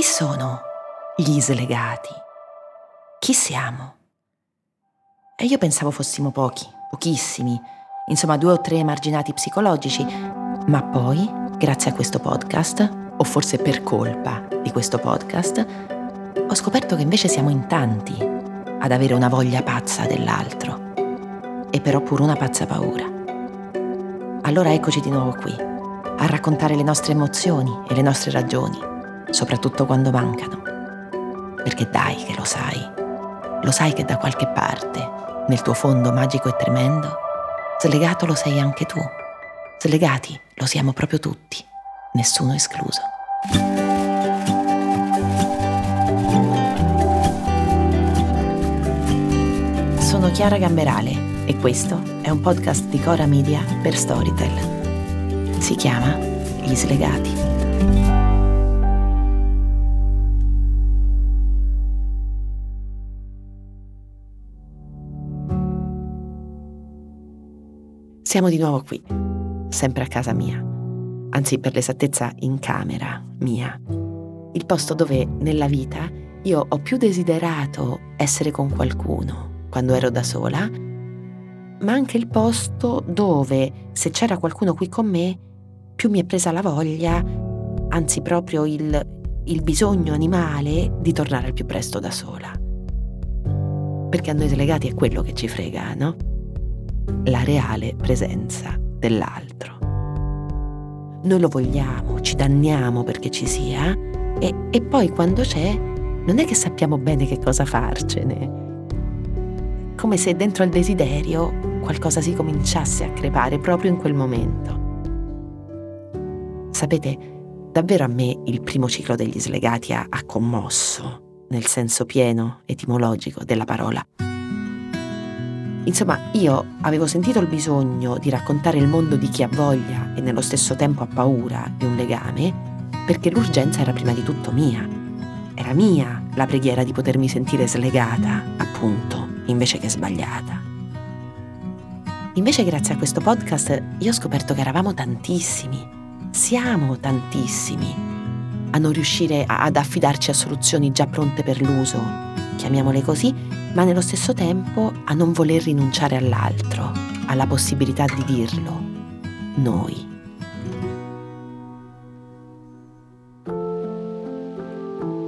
chi sono gli slegati? Chi siamo? E io pensavo fossimo pochi, pochissimi, insomma due o tre emarginati psicologici, ma poi, grazie a questo podcast, o forse per colpa di questo podcast, ho scoperto che invece siamo in tanti ad avere una voglia pazza dell'altro, e però pure una pazza paura. Allora eccoci di nuovo qui, a raccontare le nostre emozioni e le nostre ragioni, soprattutto quando mancano. Perché dai che lo sai, lo sai che da qualche parte, nel tuo fondo magico e tremendo, slegato lo sei anche tu. Slegati lo siamo proprio tutti, nessuno escluso. Sono Chiara Gamberale e questo è un podcast di Cora Media per Storytel. Si chiama Gli Slegati. Siamo di nuovo qui, sempre a casa mia, anzi per l'esattezza in camera mia, il posto dove nella vita io ho più desiderato essere con qualcuno quando ero da sola, ma anche il posto dove, se c'era qualcuno qui con me, più mi è presa la voglia, anzi proprio il, il bisogno animale di tornare al più presto da sola. Perché a noi delegati è quello che ci frega, no? La reale presenza dell'altro. Noi lo vogliamo, ci danniamo perché ci sia e, e poi quando c'è non è che sappiamo bene che cosa farcene come se dentro al desiderio qualcosa si cominciasse a crepare proprio in quel momento. Sapete, davvero a me il primo ciclo degli slegati ha, ha commosso, nel senso pieno, etimologico della parola. Insomma, io avevo sentito il bisogno di raccontare il mondo di chi ha voglia e nello stesso tempo ha paura di un legame, perché l'urgenza era prima di tutto mia. Era mia la preghiera di potermi sentire slegata, appunto, invece che sbagliata. Invece grazie a questo podcast io ho scoperto che eravamo tantissimi, siamo tantissimi, a non riuscire ad affidarci a soluzioni già pronte per l'uso, chiamiamole così, ma nello stesso tempo a non voler rinunciare all'altro, alla possibilità di dirlo, noi.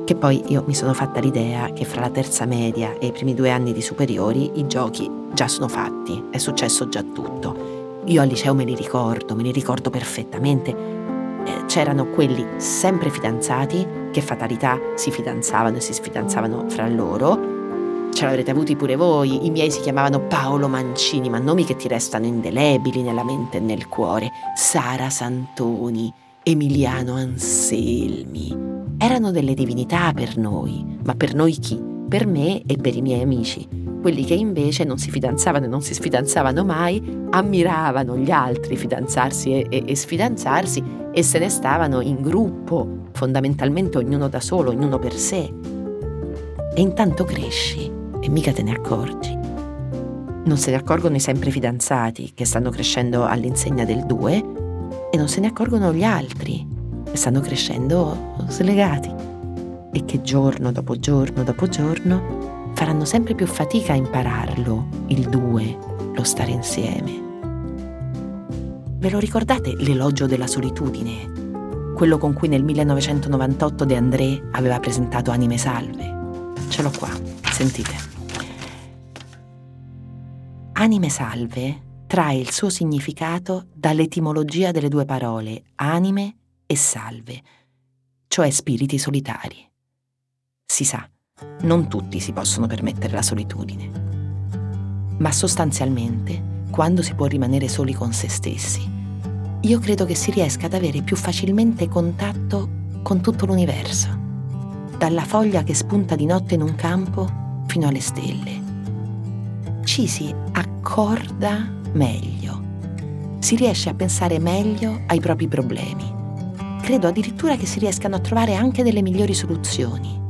Che poi io mi sono fatta l'idea che fra la terza media e i primi due anni di superiori i giochi già sono fatti, è successo già tutto. Io al liceo me li ricordo, me li ricordo perfettamente. Eh, c'erano quelli sempre fidanzati, che fatalità si fidanzavano e si sfidanzavano fra loro. Ce l'avrete avuti pure voi, i miei si chiamavano Paolo Mancini, ma nomi che ti restano indelebili nella mente e nel cuore. Sara Santoni, Emiliano Anselmi, erano delle divinità per noi, ma per noi chi? Per me e per i miei amici. Quelli che invece non si fidanzavano e non si sfidanzavano mai, ammiravano gli altri fidanzarsi e, e, e sfidanzarsi e se ne stavano in gruppo, fondamentalmente ognuno da solo, ognuno per sé. E intanto cresci e mica te ne accorgi. Non se ne accorgono i sempre fidanzati che stanno crescendo all'insegna del due e non se ne accorgono gli altri e stanno crescendo slegati e che giorno dopo giorno dopo giorno faranno sempre più fatica a impararlo, il due, lo stare insieme. Ve lo ricordate l'elogio della solitudine? Quello con cui nel 1998 De André aveva presentato Anime Salve. Ce l'ho qua, sentite. Anime Salve trae il suo significato dall'etimologia delle due parole anime e salve, cioè spiriti solitari. Si sa, non tutti si possono permettere la solitudine, ma sostanzialmente, quando si può rimanere soli con se stessi, io credo che si riesca ad avere più facilmente contatto con tutto l'universo, dalla foglia che spunta di notte in un campo fino alle stelle. Ci si accorda meglio, si riesce a pensare meglio ai propri problemi credo addirittura che si riescano a trovare anche delle migliori soluzioni.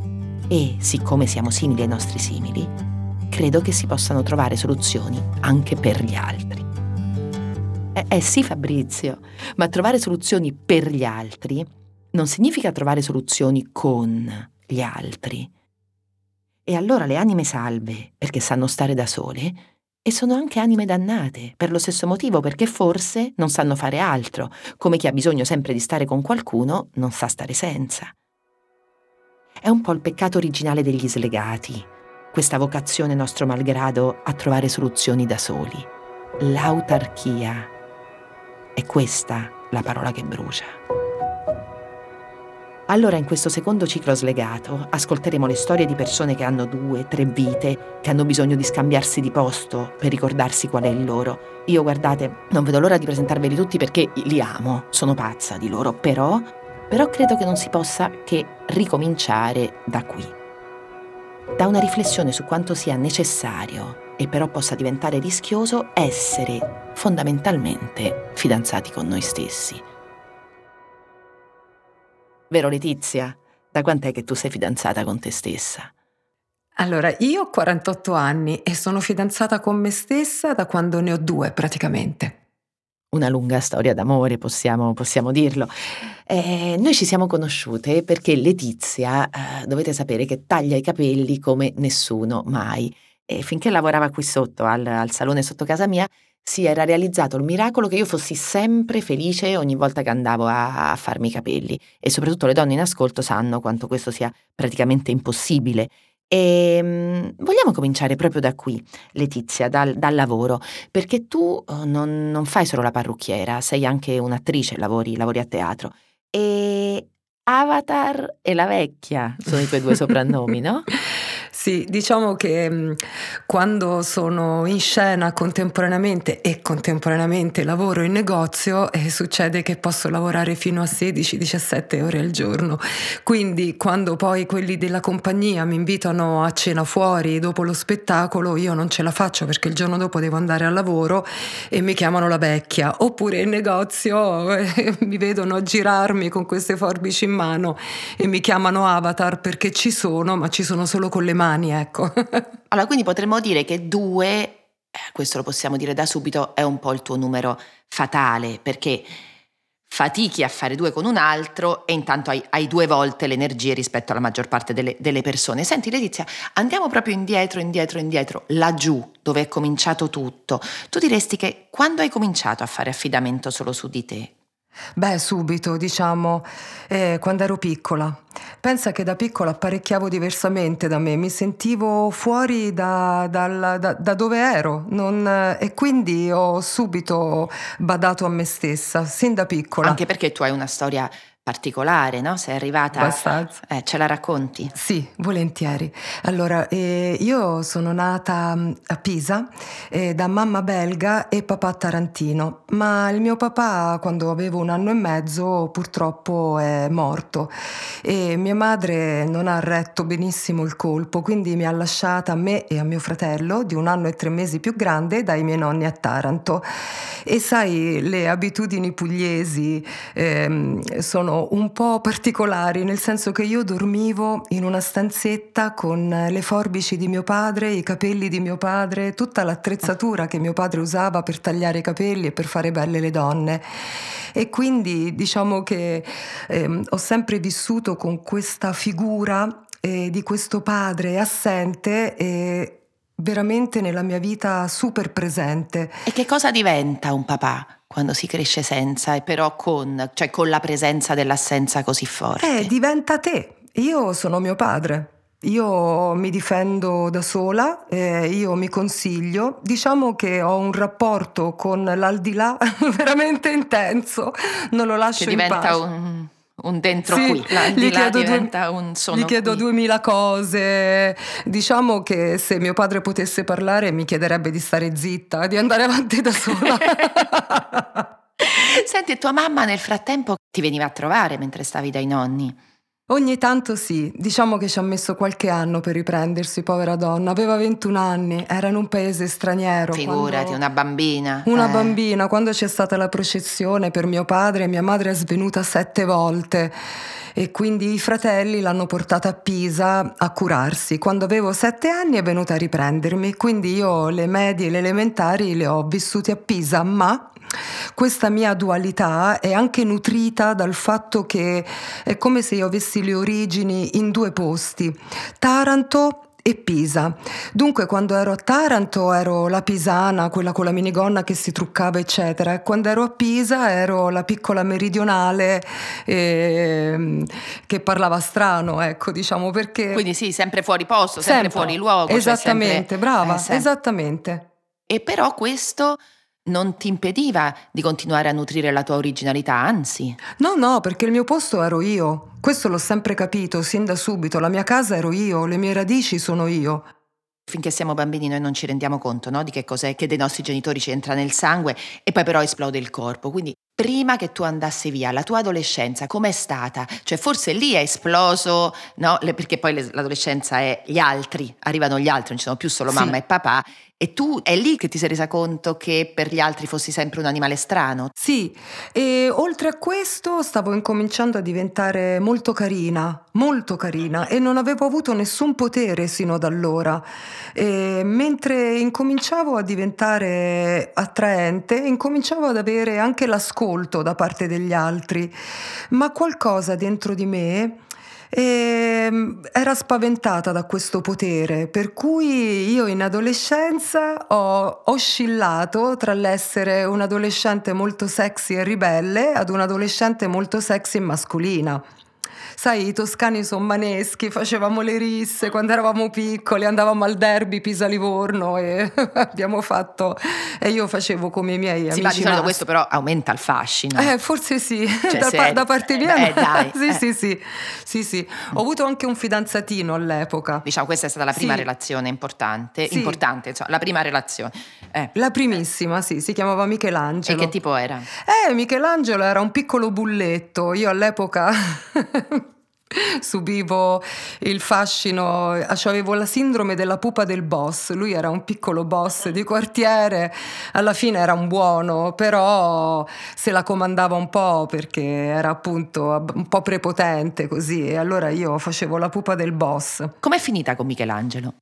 E, siccome siamo simili ai nostri simili, credo che si possano trovare soluzioni anche per gli altri. Eh, eh sì, Fabrizio, ma trovare soluzioni per gli altri non significa trovare soluzioni con gli altri. E allora le anime salve, perché sanno stare da sole, e sono anche anime dannate, per lo stesso motivo, perché forse non sanno fare altro, come chi ha bisogno sempre di stare con qualcuno non sa stare senza. È un po' il peccato originale degli slegati, questa vocazione nostro malgrado a trovare soluzioni da soli. L'autarchia. È questa la parola che brucia. Allora in questo secondo ciclo slegato ascolteremo le storie di persone che hanno due, tre vite, che hanno bisogno di scambiarsi di posto per ricordarsi qual è il loro. Io guardate, non vedo l'ora di presentarveli tutti perché li amo, sono pazza di loro, però, però credo che non si possa che ricominciare da qui. Da una riflessione su quanto sia necessario e però possa diventare rischioso essere fondamentalmente fidanzati con noi stessi. Vero Letizia? Da quant'è che tu sei fidanzata con te stessa? Allora, io ho 48 anni e sono fidanzata con me stessa da quando ne ho due praticamente. Una lunga storia d'amore, possiamo, possiamo dirlo. Eh, noi ci siamo conosciute perché Letizia, eh, dovete sapere che taglia i capelli come nessuno mai. E finché lavorava qui sotto, al, al salone sotto casa mia, si era realizzato il miracolo che io fossi sempre felice ogni volta che andavo a, a farmi i capelli e soprattutto le donne in ascolto sanno quanto questo sia praticamente impossibile. E um, vogliamo cominciare proprio da qui, Letizia, dal, dal lavoro, perché tu oh, non, non, fai solo la parrucchiera, sei anche un'attrice, lavori, lavori a teatro. E Avatar e la vecchia sono i tuoi due soprannomi, no? Sì, diciamo che mm, quando sono in scena contemporaneamente e contemporaneamente lavoro in negozio, eh, succede che posso lavorare fino a 16-17 ore al giorno. Quindi quando poi quelli della compagnia mi invitano a cena fuori dopo lo spettacolo, io non ce la faccio perché il giorno dopo devo andare al lavoro e mi chiamano la vecchia. Oppure in negozio eh, mi vedono girarmi con queste forbici in mano e mi chiamano avatar perché ci sono, ma ci sono solo con le mani umani, ecco. allora, quindi potremmo dire che due, eh, questo lo possiamo dire da subito, è un po' il tuo numero fatale, perché fatichi a fare due con un altro e intanto hai, hai due volte le energie rispetto alla maggior parte delle, delle, persone. Senti Letizia, andiamo proprio indietro, indietro, indietro, laggiù dove è cominciato tutto. Tu diresti che quando hai cominciato a fare affidamento solo su di te, Beh, subito, diciamo, eh, quando ero piccola. Pensa che da piccola apparecchiavo diversamente da me, mi sentivo fuori da, da, da, da dove ero non, e quindi ho subito badato a me stessa, sin da piccola. Anche perché tu hai una storia particolare, no? Sei arrivata... Abbastanza. Eh, ce la racconti? Sì, volentieri. Allora, eh, io sono nata mm, a Pisa eh, da mamma belga e papà tarantino, ma il mio papà quando avevo un anno e mezzo purtroppo è morto e mia madre non ha retto benissimo il colpo, quindi mi ha lasciata a me e a mio fratello di un anno e tre mesi più grande dai miei nonni a Taranto. E sai, le abitudini pugliesi ehm, sono sono un po' particolari, nel senso che io dormivo in una stanzetta con le forbici di mio padre, i capelli di mio padre, tutta l'attrezzatura che mio padre usava per tagliare i capelli e per fare belle le donne. E quindi diciamo che eh, ho sempre vissuto con questa figura eh, di questo padre assente e veramente nella mia vita super presente. E che cosa diventa un papà? quando si cresce senza e però con, cioè con la presenza dell'assenza così forte. Eh, diventa te. Io sono mio padre. Io mi difendo da sola, eh, io mi consiglio, diciamo che ho un rapporto con l'aldilà veramente intenso, non lo lascio che in pace. un un dentro sì, qui, l'aldilà diventa due, un sono Gli chiedo qui. duemila cose, diciamo che se mio padre potesse parlare mi chiederebbe di stare zitta, di andare avanti da sola. Senti, tua mamma nel frattempo ti veniva a trovare mentre stavi dai nonni? Ogni tanto sì, diciamo che ci ha messo qualche anno per riprendersi, povera donna. Aveva 21 anni, era in un paese straniero. Figurati, quando... una bambina. Una eh. bambina, quando c'è stata la processione per mio padre, mia madre è svenuta sette volte e quindi i fratelli l'hanno portata a Pisa a curarsi. Quando avevo sette anni è venuta a riprendermi, quindi io le medie e le elementari le ho vissute a Pisa, ma questa mia dualità è anche nutrita dal fatto che è come se io avessi le origini in due posti, Taranto e Pisa. Dunque quando ero a Taranto ero la pisana, quella con la minigonna che si truccava eccetera e quando ero a Pisa ero la piccola meridionale eh, che parlava strano, ecco diciamo perché... Quindi sì, sempre fuori posto, sempre, sempre fuori luogo. Cioè esattamente, sempre... brava, eh, esattamente. E però questo non ti impediva di continuare a nutrire la tua originalità, anzi. No, no, perché il mio posto ero io. Questo l'ho sempre capito, sin da subito. La mia casa ero io, le mie radici sono io. Finché siamo bambini noi non ci rendiamo conto no? di che cos'è che dei nostri genitori ci entra nel sangue e poi però esplode il corpo. Quindi prima che tu andassi via, la tua adolescenza com'è stata? Cioè forse lì è esploso, no? Perché poi l'adolescenza è gli altri, arrivano gli altri, non ci sono più solo mamma sì. e papà e tu è lì che ti sei resa conto che per gli altri fossi sempre un animale strano? Sì, e oltre a questo stavo incominciando a diventare molto carina, molto carina e non avevo avuto nessun potere sino ad allora. E mentre incominciavo a diventare attraente, incominciavo ad avere anche l'ascolto da parte degli altri, ma qualcosa dentro di me e ehm, era spaventata da questo potere, per cui io in adolescenza ho oscillato tra l'essere un adolescente molto sexy e ribelle ad un adolescente molto sexy e mascolina sai, i toscani sono maneschi, facevamo le risse quando eravamo piccoli, andavamo al derby Pisa-Livorno e abbiamo fatto, e io facevo come i miei amici. Sì, ma di solito questo però aumenta il fascino. Eh, forse sì, cioè, da, pa- da, parte mia. Beh, dai, sì, eh. sì, sì, sì, sì. Ho avuto anche un fidanzatino all'epoca. Diciamo, questa è stata la prima sì. relazione importante, sì. importante, insomma, la prima relazione. Eh. La primissima, sì, si chiamava Michelangelo. E che tipo era? Eh, Michelangelo era un piccolo bulletto, io all'epoca subivo il fascino, avevo la sindrome della pupa del boss, lui era un piccolo boss di quartiere, alla fine era un buono, però se la comandava un po' perché era appunto un po' prepotente così e allora io facevo la pupa del boss. Com'è finita con Michelangelo?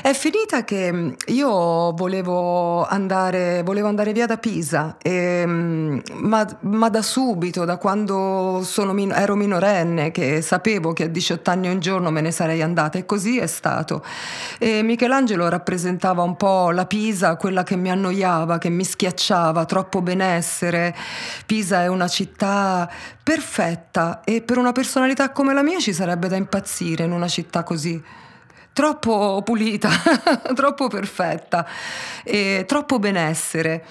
È finita che mm, io volevo andare, volevo andare via da Pisa, e, mm, ma, ma, da subito, da quando min- ero minorenne, che sapevo che a 18 anni un giorno me ne sarei andata e così è stato. E Michelangelo rappresentava un po' la Pisa, quella che mi annoiava, che mi schiacciava, troppo benessere. Pisa è una città perfetta e per una personalità come la mia ci sarebbe da impazzire in una città così troppo pulita, troppo perfetta, e troppo benessere.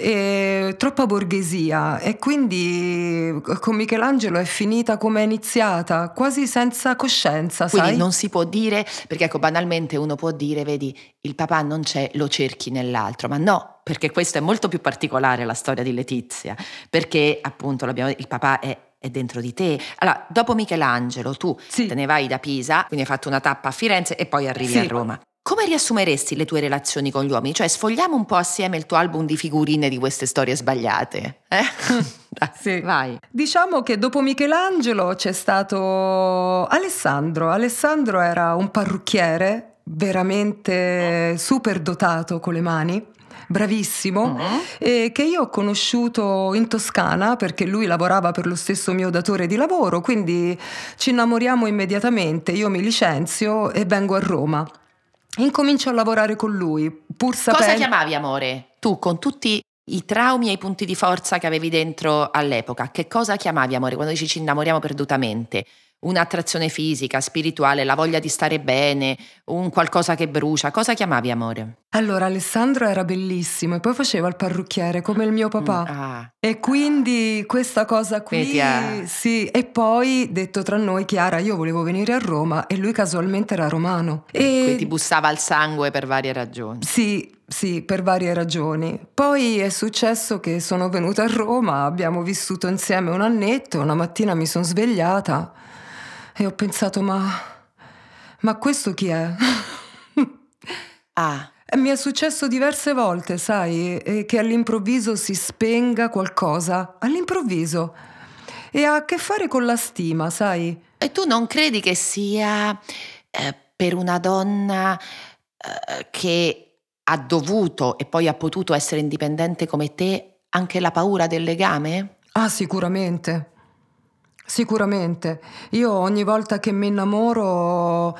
E troppa borghesia e quindi con Michelangelo è finita come è iniziata, quasi senza coscienza. Quindi sai? non si può dire, perché ecco banalmente uno può dire, vedi, il papà non c'è, lo cerchi nell'altro, ma no, perché questo è molto più particolare la storia di Letizia, perché appunto il papà è è dentro di te. Allora, dopo Michelangelo, tu sì. te ne vai da Pisa, quindi hai fatto una tappa a Firenze e poi arrivi sì. a Roma. Come riassumeresti le tue relazioni con gli uomini? Cioè, sfogliamo un po' assieme il tuo album di figurine di queste storie sbagliate. Eh? sì. Vai. Diciamo che dopo Michelangelo c'è stato Alessandro. Alessandro era un parrucchiere veramente super dotato con le mani bravissimo, uh-huh. eh, che io ho conosciuto in Toscana perché lui lavorava per lo stesso mio datore di lavoro, quindi ci innamoriamo immediatamente, io mi licenzio e vengo a Roma. Incomincio a lavorare con lui, pur sapendo... Cosa chiamavi amore? Tu con tutti i traumi e i punti di forza che avevi dentro all'epoca, che cosa chiamavi amore quando dici ci innamoriamo perdutamente? Un'attrazione fisica, spirituale, la voglia di stare bene, un qualcosa che brucia. Cosa chiamavi amore? Allora, Alessandro era bellissimo e poi faceva il parrucchiere come il mio papà. Mm, ah. E quindi questa cosa qui, ah. sì. E poi, detto tra noi, Chiara, io volevo venire a Roma e lui casualmente era romano. E quindi ti bussava al sangue per varie ragioni. Sì, sì, per varie ragioni. Poi è successo che sono venuta a Roma, abbiamo vissuto insieme un annetto, una mattina mi sono svegliata e ho pensato, ma... ma questo chi è? ah. Mi è successo diverse volte, sai, che all'improvviso si spenga qualcosa, all'improvviso. E ha a che fare con la stima, sai? E tu non credi che sia eh, per una donna eh, che ha dovuto e poi ha potuto essere indipendente come te anche la paura del legame? Ah, sicuramente. Sicuramente. Io ogni volta che mi innamoro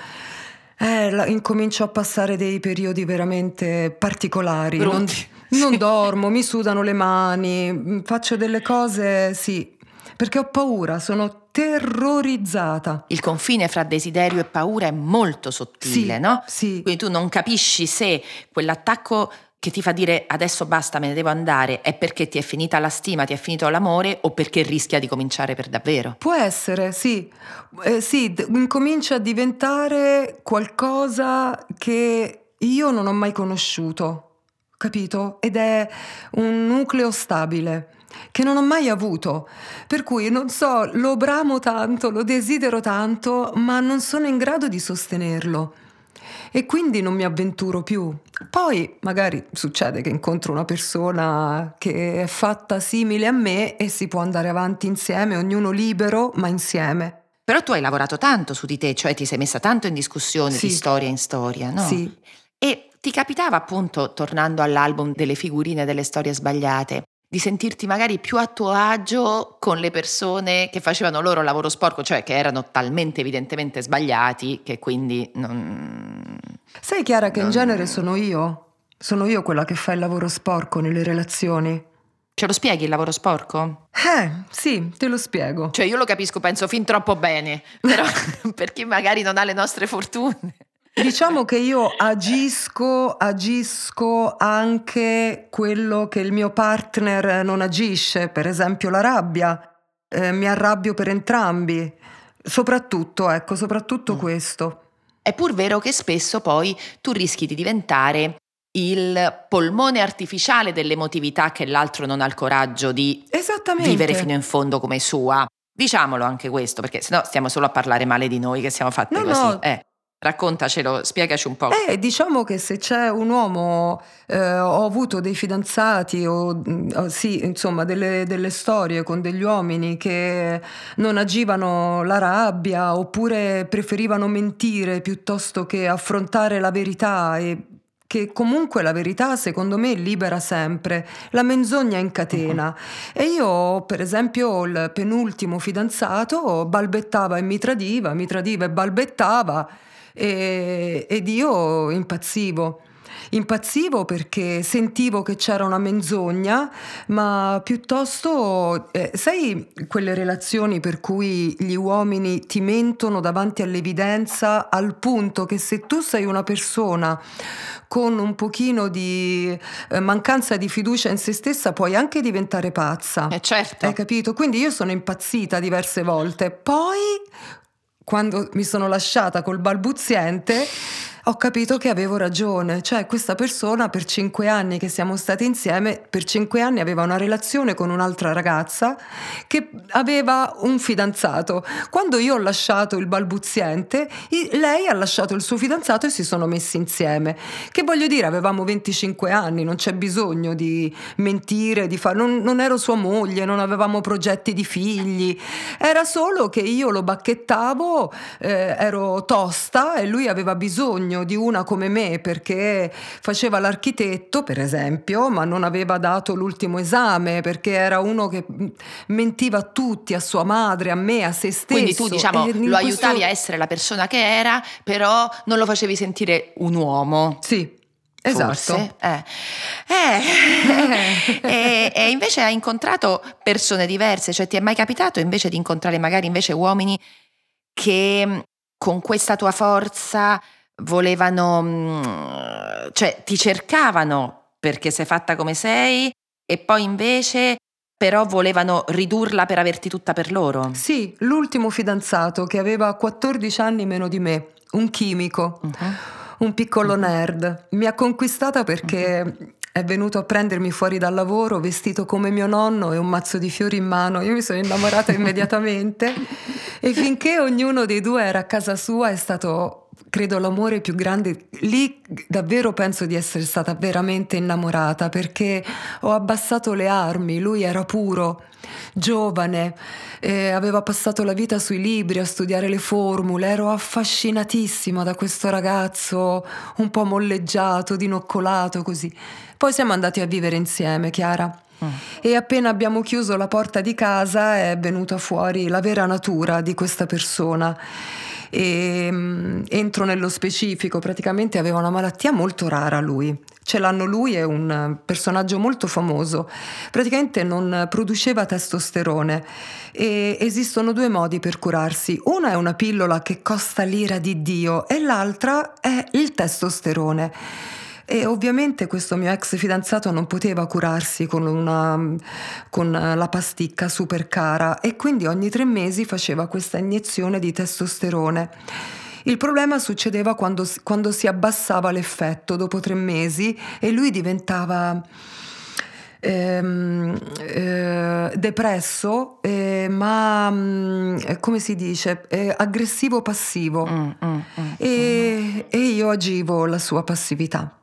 eh, la, incomincio a passare dei periodi veramente particolari. Non, non dormo, mi sudano le mani, mm, faccio delle cose, sì, perché ho paura, sono terrorizzata. Il confine fra desiderio e paura è molto sottile, sì, no? Sì. Quindi tu non capisci se quell'attacco che ti fa dire adesso basta, me ne devo andare, è perché ti è finita la stima, ti è finito l'amore o perché rischia di cominciare per davvero? Può essere, sì. Eh, sì, incomincia a diventare qualcosa che io non ho mai conosciuto, capito? Ed è un nucleo stabile che non ho mai avuto. Per cui non so, lo bramo tanto, lo desidero tanto, ma non sono in grado di sostenerlo e quindi non mi avventuro più. Poi magari succede che incontro una persona che è fatta simile a me e si può andare avanti insieme, ognuno libero, ma insieme. Però tu hai lavorato tanto su di te, cioè ti sei messa tanto in discussione sì. di storia in storia, no? Sì. E ti capitava appunto, tornando all'album delle figurine delle storie sbagliate, di sentirti magari più a tuo agio con le persone che facevano loro lavoro sporco, cioè che erano talmente evidentemente sbagliati che quindi non... Sai Chiara che non... in genere sono io, sono io quella che fa il lavoro sporco nelle relazioni. Ce lo spieghi il lavoro sporco? Eh, sì, te lo spiego. Cioè io lo capisco, penso fin troppo bene, però per chi magari non ha le nostre fortune. Diciamo che io agisco, agisco anche quello che il mio partner non agisce, per esempio la rabbia. Eh, mi arrabbio per entrambi. Soprattutto, ecco, soprattutto mm. questo. È pur vero che spesso poi tu rischi di diventare il polmone artificiale dell'emotività che l'altro non ha il coraggio di vivere fino in fondo come sua. Diciamolo anche questo, perché sennò stiamo solo a parlare male di noi che siamo fatte no, così. No. Eh. Raccontacelo, spiegaci un po'. Eh, diciamo che se c'è un uomo, eh, ho avuto dei fidanzati o, o sì, insomma, delle, delle, storie con degli uomini che non agivano la rabbia oppure preferivano mentire piuttosto che affrontare la verità e che comunque la verità secondo me libera sempre, la menzogna incatena. Uh-huh. E io, per esempio, il penultimo fidanzato balbettava e mi tradiva, mi tradiva e balbettava e, ed io impazzivo. Impazzivo perché sentivo che c'era una menzogna, ma piuttosto, eh, sai quelle relazioni per cui gli uomini ti mentono davanti all'evidenza al punto che se tu sei una persona con un pochino di eh, mancanza di fiducia in se stessa puoi anche diventare pazza. Eh certo. Hai capito? Quindi io sono impazzita diverse volte. Poi quando mi sono lasciata col balbuziente ho capito che avevo ragione, cioè questa persona per cinque anni che siamo stati insieme, per cinque anni aveva una relazione con un'altra ragazza che aveva un fidanzato. Quando io ho lasciato il balbuziente, lei ha lasciato il suo fidanzato e si sono messi insieme. Che voglio dire, avevamo 25 anni, non c'è bisogno di mentire, di fare... Non, non ero sua moglie, non avevamo progetti di figli, era solo che io lo bacchettavo, eh, ero tosta e lui aveva bisogno bisogno di una come me perché faceva l'architetto, per esempio, ma non aveva dato l'ultimo esame perché era uno che mentiva a tutti, a sua madre, a me, a se stesso. Quindi tu diciamo lo questo... aiutavi a essere la persona che era, però non lo facevi sentire un uomo. Sì. Esatto. Eh. Eh. e, e, invece hai incontrato persone diverse, cioè ti è mai capitato invece di incontrare magari invece uomini che con questa tua forza volevano, mm, cioè ti cercavano perché sei fatta come sei e poi invece però volevano ridurla per averti tutta per loro. Sì, l'ultimo fidanzato che aveva 14 anni meno di me, un chimico, uh-huh. un piccolo uh-huh. nerd, mi ha conquistata perché uh-huh. è venuto a prendermi fuori dal lavoro vestito come mio nonno e un mazzo di fiori in mano. Io mi sono innamorata immediatamente e finché ognuno dei due era a casa sua è stato credo l'amore più grande, lì davvero penso di essere stata veramente innamorata perché ho abbassato le armi, lui era puro, giovane, eh, aveva passato la vita sui libri a studiare le formule, ero affascinatissima da questo ragazzo un po' molleggiato, dinoccolato così. Poi siamo andati a vivere insieme, Chiara. Mm. E appena abbiamo chiuso la porta di casa è venuta fuori la vera natura di questa persona. E, um, entro nello specifico, praticamente aveva una malattia molto rara lui. Ce l'hanno lui, è un personaggio molto famoso. Praticamente non produceva testosterone e esistono due modi per curarsi. Una è una pillola che costa l'ira di Dio e l'altra è il testosterone. E ovviamente questo mio ex fidanzato non poteva curarsi con, una, con la pasticca super cara e quindi ogni tre mesi faceva questa iniezione di testosterone. Il problema succedeva quando, quando si abbassava l'effetto dopo tre mesi e lui diventava ehm, eh, depresso, eh, ma mh, mm, come si dice, eh, aggressivo passivo. Mm, mm, mm, e, e io agivo la sua passività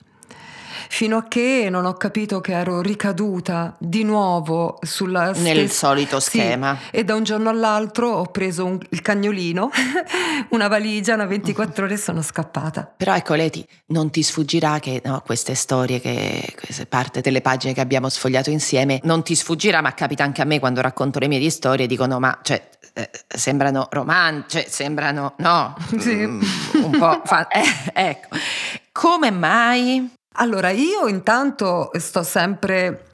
fino a che non ho capito che ero ricaduta di nuovo sulla nel solito schema. Sì, e da un giorno all'altro ho preso un, il cagnolino, una valigia, una 24 ore e sono scappata. Però ecco Leti, non ti sfuggirà che no, queste storie, che queste parte delle pagine che abbiamo sfogliato insieme, non ti sfuggirà, ma capita anche a me quando racconto le mie storie, dicono ma cioè, eh, sembrano romantiche, cioè, sembrano no, sì. mm, un po' fa- eh, ecco. Come mai allora, io intanto sto sempre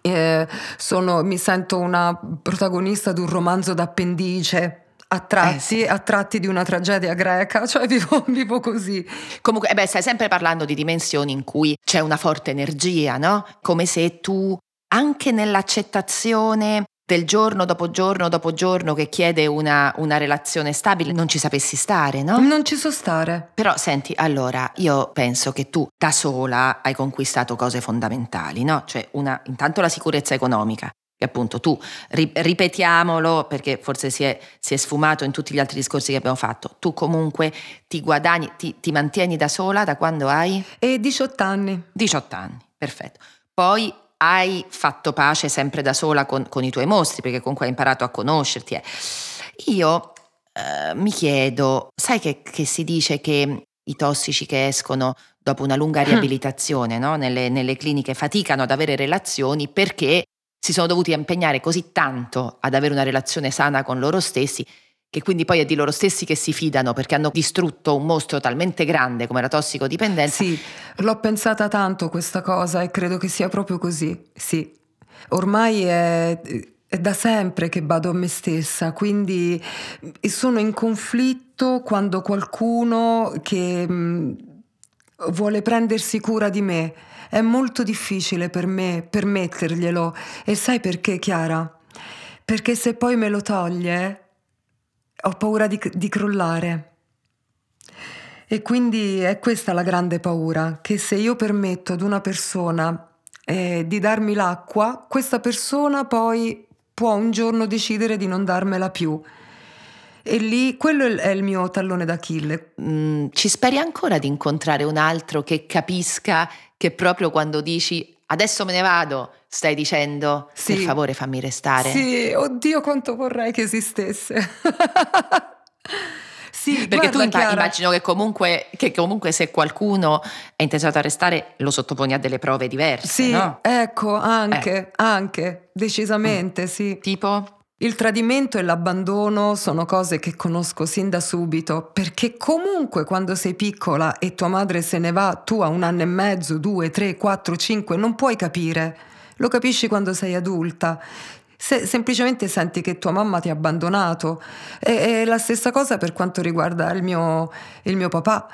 eh, sono, mi sento una protagonista di un romanzo d'appendice. A tratti, eh a tratti, di una tragedia greca, cioè vivo, vivo così. Comunque, eh beh, stai sempre parlando di dimensioni in cui c'è una forte energia, no? Come se tu, anche nell'accettazione del giorno dopo giorno dopo giorno che chiede una, una, relazione stabile, non ci sapessi stare, no? Non ci so stare. Però senti, allora, io penso che tu da sola hai conquistato cose fondamentali, no? Cioè, una, intanto la sicurezza economica, che appunto tu, ri, ripetiamolo perché forse si è, si è, sfumato in tutti gli altri discorsi che abbiamo fatto, tu comunque ti guadagni, ti, ti mantieni da sola da quando hai? E 18 anni. 18 anni, perfetto. Poi hai fatto pace sempre da sola con, con, i tuoi mostri, perché comunque hai imparato a conoscerti. Eh. Io eh, mi chiedo, sai che, che, si dice che i tossici che escono dopo una lunga riabilitazione no? nelle, nelle cliniche faticano ad avere relazioni perché si sono dovuti impegnare così tanto ad avere una relazione sana con loro stessi che quindi poi è di loro stessi che si fidano perché hanno distrutto un mostro talmente grande come la tossicodipendenza. Sì, l'ho pensata tanto questa cosa e credo che sia proprio così, sì. Ormai è, è da sempre che vado a me stessa, quindi sono in conflitto quando qualcuno che mh, vuole prendersi cura di me. È molto difficile per me permetterglielo. E sai perché, Chiara? Perché se poi me lo toglie ho paura di, di crollare. E quindi è questa la grande paura, che se io permetto ad una persona eh, di darmi l'acqua, questa persona poi può un giorno decidere di non darmela più. E lì quello è il mio tallone d'Achille. Mm, ci speri ancora di incontrare un altro che capisca che proprio quando dici adesso me ne vado, stai dicendo sì. per favore fammi restare. Sì, oddio quanto vorrei che esistesse. sì, perché guarda, tu Chiara. immagino che comunque, che comunque, se qualcuno è interessato a restare lo sottoponi a delle prove diverse. Sì, no? ecco, anche, eh. anche, decisamente, mm. sì. Tipo? Il tradimento e l'abbandono sono cose che conosco sin da subito, perché comunque quando sei piccola e tua madre se ne va, tu a un anno e mezzo, due, tre, quattro, cinque, non puoi capire. Lo capisci quando sei adulta. Se, semplicemente senti che tua mamma ti ha abbandonato. È, è la stessa cosa per quanto riguarda il mio, il mio papà.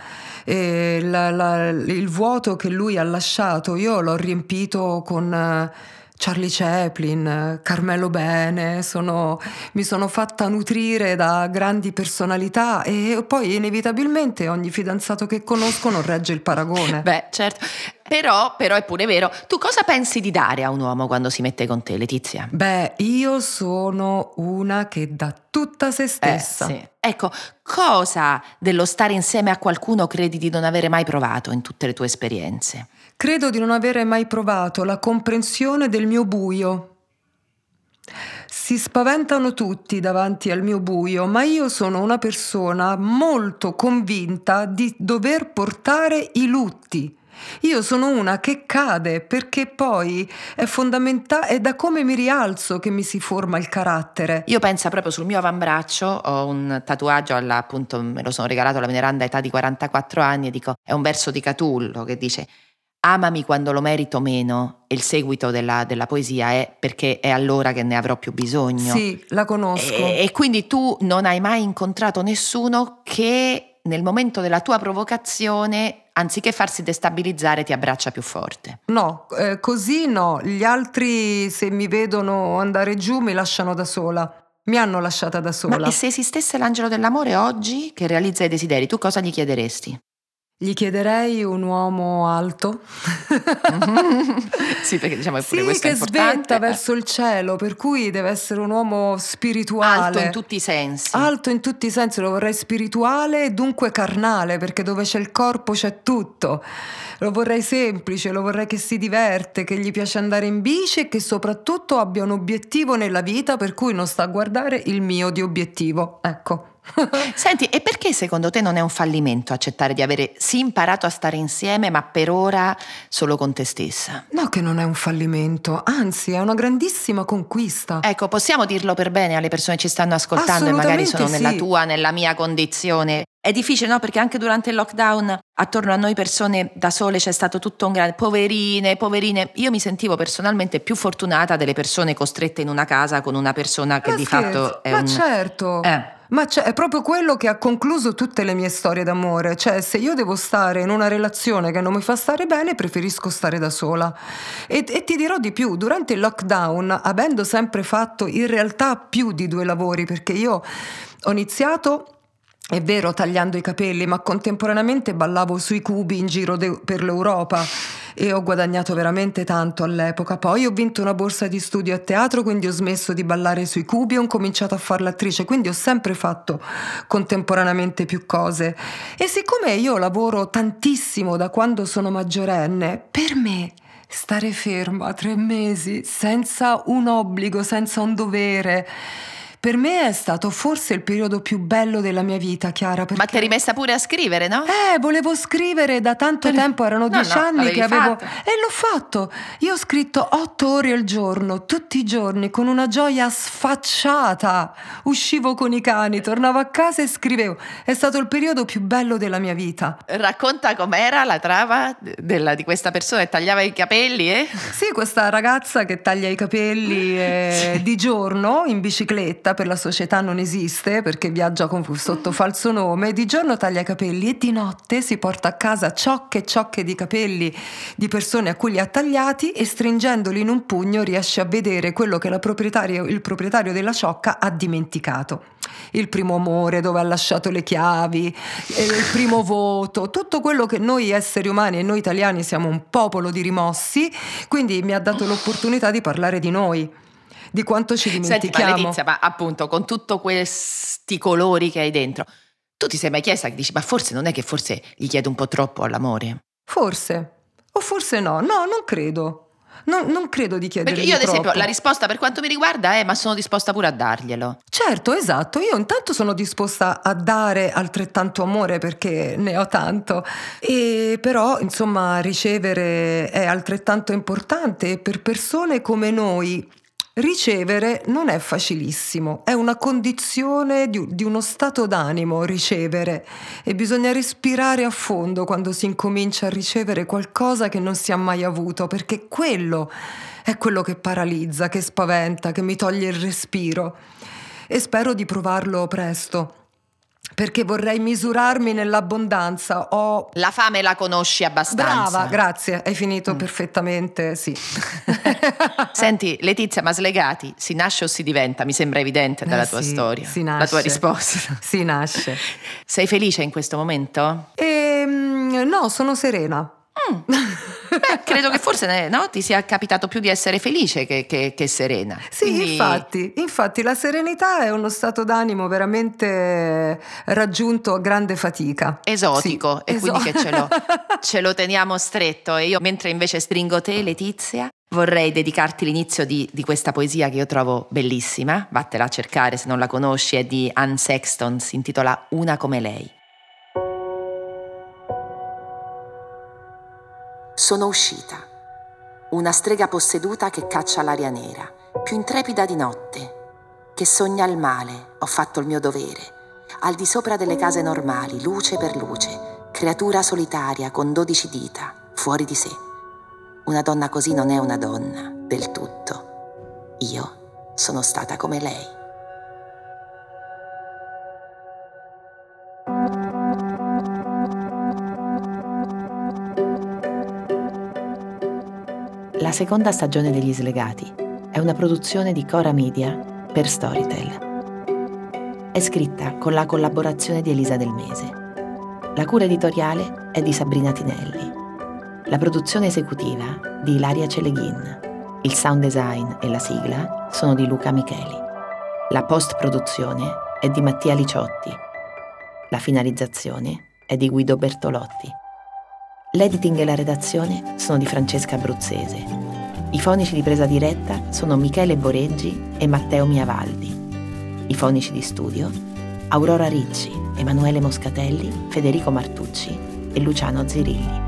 La, la, il vuoto che lui ha lasciato, io l'ho riempito con Charlie Chaplin, Carmelo Bene, sono, mi sono fatta nutrire da grandi personalità e poi inevitabilmente ogni fidanzato che conosco non regge il paragone. Beh, certo. Però, però è pure vero. Tu cosa pensi di dare a un uomo quando si mette con te, Letizia? Beh, io sono una che dà tutta se stessa. Eh, sì. Ecco, cosa dello stare insieme a qualcuno credi di non avere mai provato in tutte le tue esperienze? Credo di non avere mai provato la comprensione del mio buio. Si spaventano tutti davanti al mio buio, ma io sono una persona molto convinta di dover portare i lutti Io sono una che cade perché poi è fondamentale, è da come mi rialzo che mi si forma il carattere. Io penso proprio sul mio avambraccio, ho un tatuaggio, alla, appunto me lo sono regalato alla veneranda età di 44 anni e dico, è un verso di Catullo che dice amami quando lo merito meno e il seguito della, della, poesia è perché è allora che ne avrò più bisogno. Sì, la conosco. E, e quindi tu non hai mai incontrato nessuno che nel momento della tua provocazione, anziché farsi destabilizzare, ti abbraccia più forte. No, eh, così no. Gli altri, se mi vedono andare giù, mi lasciano da sola. Mi hanno lasciata da sola. Ma se esistesse l'angelo dell'amore oggi che realizza i desideri, tu cosa gli chiederesti? Gli chiederei un uomo alto. sì, perché diciamo che pure sì, questo che è importante. svetta verso il cielo, per cui deve essere un uomo spirituale. Alto in tutti i sensi. Alto in tutti i sensi, lo vorrei spirituale e dunque carnale, perché dove c'è il corpo c'è tutto. Lo vorrei semplice, lo vorrei che si diverte, che gli piace andare in bici e che soprattutto abbia un obiettivo nella vita per cui non sta a guardare il mio di obiettivo. Ecco. Senti, e perché secondo te non è un fallimento accettare di avere sì imparato a stare insieme, ma per ora solo con te stessa? No, che non è un fallimento, anzi è una grandissima conquista. Ecco, possiamo dirlo per bene alle persone che ci stanno ascoltando e magari sono sì. nella tua, nella mia condizione. È difficile, no? Perché anche durante il lockdown attorno a noi persone da sole c'è stato tutto un grande poverine, poverine. Io mi sentivo personalmente più fortunata delle persone costrette in una casa con una persona che ma di scherzo, fatto è ma un certo. Eh. Ma è proprio quello che ha concluso tutte le mie storie d'amore, cioè se io devo stare in una relazione che non mi fa stare bene, preferisco stare da sola. E, e ti dirò di più, durante il lockdown, avendo sempre fatto in realtà più di due lavori, perché io ho iniziato è vero, tagliando i capelli, ma contemporaneamente ballavo sui cubi in giro de- per l'Europa e ho guadagnato veramente tanto all'epoca. Poi ho vinto una borsa di studio a teatro, quindi ho smesso di ballare sui cubi e ho cominciato a fare l'attrice, quindi ho sempre fatto contemporaneamente più cose. E siccome io lavoro tantissimo da quando sono maggiorenne, per me stare ferma tre mesi senza un obbligo, senza un dovere, per me è stato forse il periodo più bello della mia vita, Chiara. Perché... Ma ti eri messa pure a scrivere, no? Eh, volevo scrivere da tanto Per... tempo, erano no, dieci no, anni che avevo. Fatto. E l'ho fatto. Io ho scritto otto ore al giorno, tutti i giorni, con una gioia sfacciata. Uscivo con i cani, tornavo a casa e scrivevo. È stato il periodo più bello della mia vita. Racconta com'era la trama della, di questa persona che tagliava i capelli, eh? Sì, questa ragazza che taglia i capelli eh, di giorno in bicicletta per la società non esiste perché viaggia con, sotto falso nome, di giorno taglia i capelli e di notte si porta a casa ciocche e ciocche di capelli di persone a cui li ha tagliati e stringendoli in un pugno riesce a vedere quello che proprietario, il proprietario della ciocca ha dimenticato. Il primo amore dove ha lasciato le chiavi, il primo voto, tutto quello che noi esseri umani e noi italiani siamo un popolo di rimossi, quindi mi ha dato l'opportunità di parlare di noi di quanto ci dimentichiamo. Senti, ma Letizia, ma appunto con tutti questi colori che hai dentro, tu ti sei mai chiesta che dici, ma forse non è che forse gli chiedo un po' troppo all'amore? Forse, o forse no, no, non credo. Non, non, credo di chiedere Perché io, ad troppo. esempio, la risposta per quanto mi riguarda è: ma sono disposta pure a darglielo. Certo, esatto. Io intanto sono disposta a dare altrettanto amore perché ne ho tanto. E però, insomma, ricevere è altrettanto importante per persone come noi Ricevere non è facilissimo, è una condizione di, di, uno stato d'animo ricevere e bisogna respirare a fondo quando si incomincia a ricevere qualcosa che non si ha mai avuto, perché quello è quello che paralizza, che spaventa, che mi toglie il respiro. E spero di provarlo presto perché vorrei misurarmi nell'abbondanza. Ho... La fame la conosci abbastanza. Brava, grazie, hai finito mm. perfettamente, sì. Senti, Letizia, ma slegati, si nasce o si diventa? Mi sembra evidente dalla eh tua sì, storia, si nasce, la tua risposta. Si nasce. Sei felice in questo momento? Ehm, no, sono serena. Mm. Beh, credo che forse no, ti sia capitato più di essere felice che, che, che serena. Sì, Quindi... infatti, infatti la serenità è uno stato d'animo veramente raggiunto a grande fatica. Esotico, sì, e esot- quindi che ce lo, ce lo teniamo stretto. E io mentre invece stringo te, Letizia, vorrei dedicarti l'inizio di, di, questa poesia che io trovo bellissima. Vattela a cercare se non la conosci, è di Anne Sexton, si intitola Una come lei. Sono uscita. Una strega posseduta che caccia l'aria nera, più intrepida di notte, che sogna il male, ho fatto il mio dovere, al di sopra delle case normali, luce per luce, creatura solitaria con dodici dita, fuori di sé. Una donna così non è una donna del tutto. Io sono stata come lei. Seconda stagione degli Slegati è una produzione di Cora Media per Storytel. È scritta con la collaborazione di Elisa Del Mese. La cura editoriale è di Sabrina Tinelli. La produzione esecutiva di Ilaria Celeghin. Il sound design e la sigla sono di Luca Micheli. La post-produzione è di Mattia Liciotti. La finalizzazione è di Guido Bertolotti. L'editing e la redazione sono di Francesca Abruzzese i fonici di presa diretta sono Michele Boreggi e Matteo Miavaldi. I fonici di studio Aurora Ricci, Emanuele Moscatelli, Federico Martucci e Luciano Zirilli.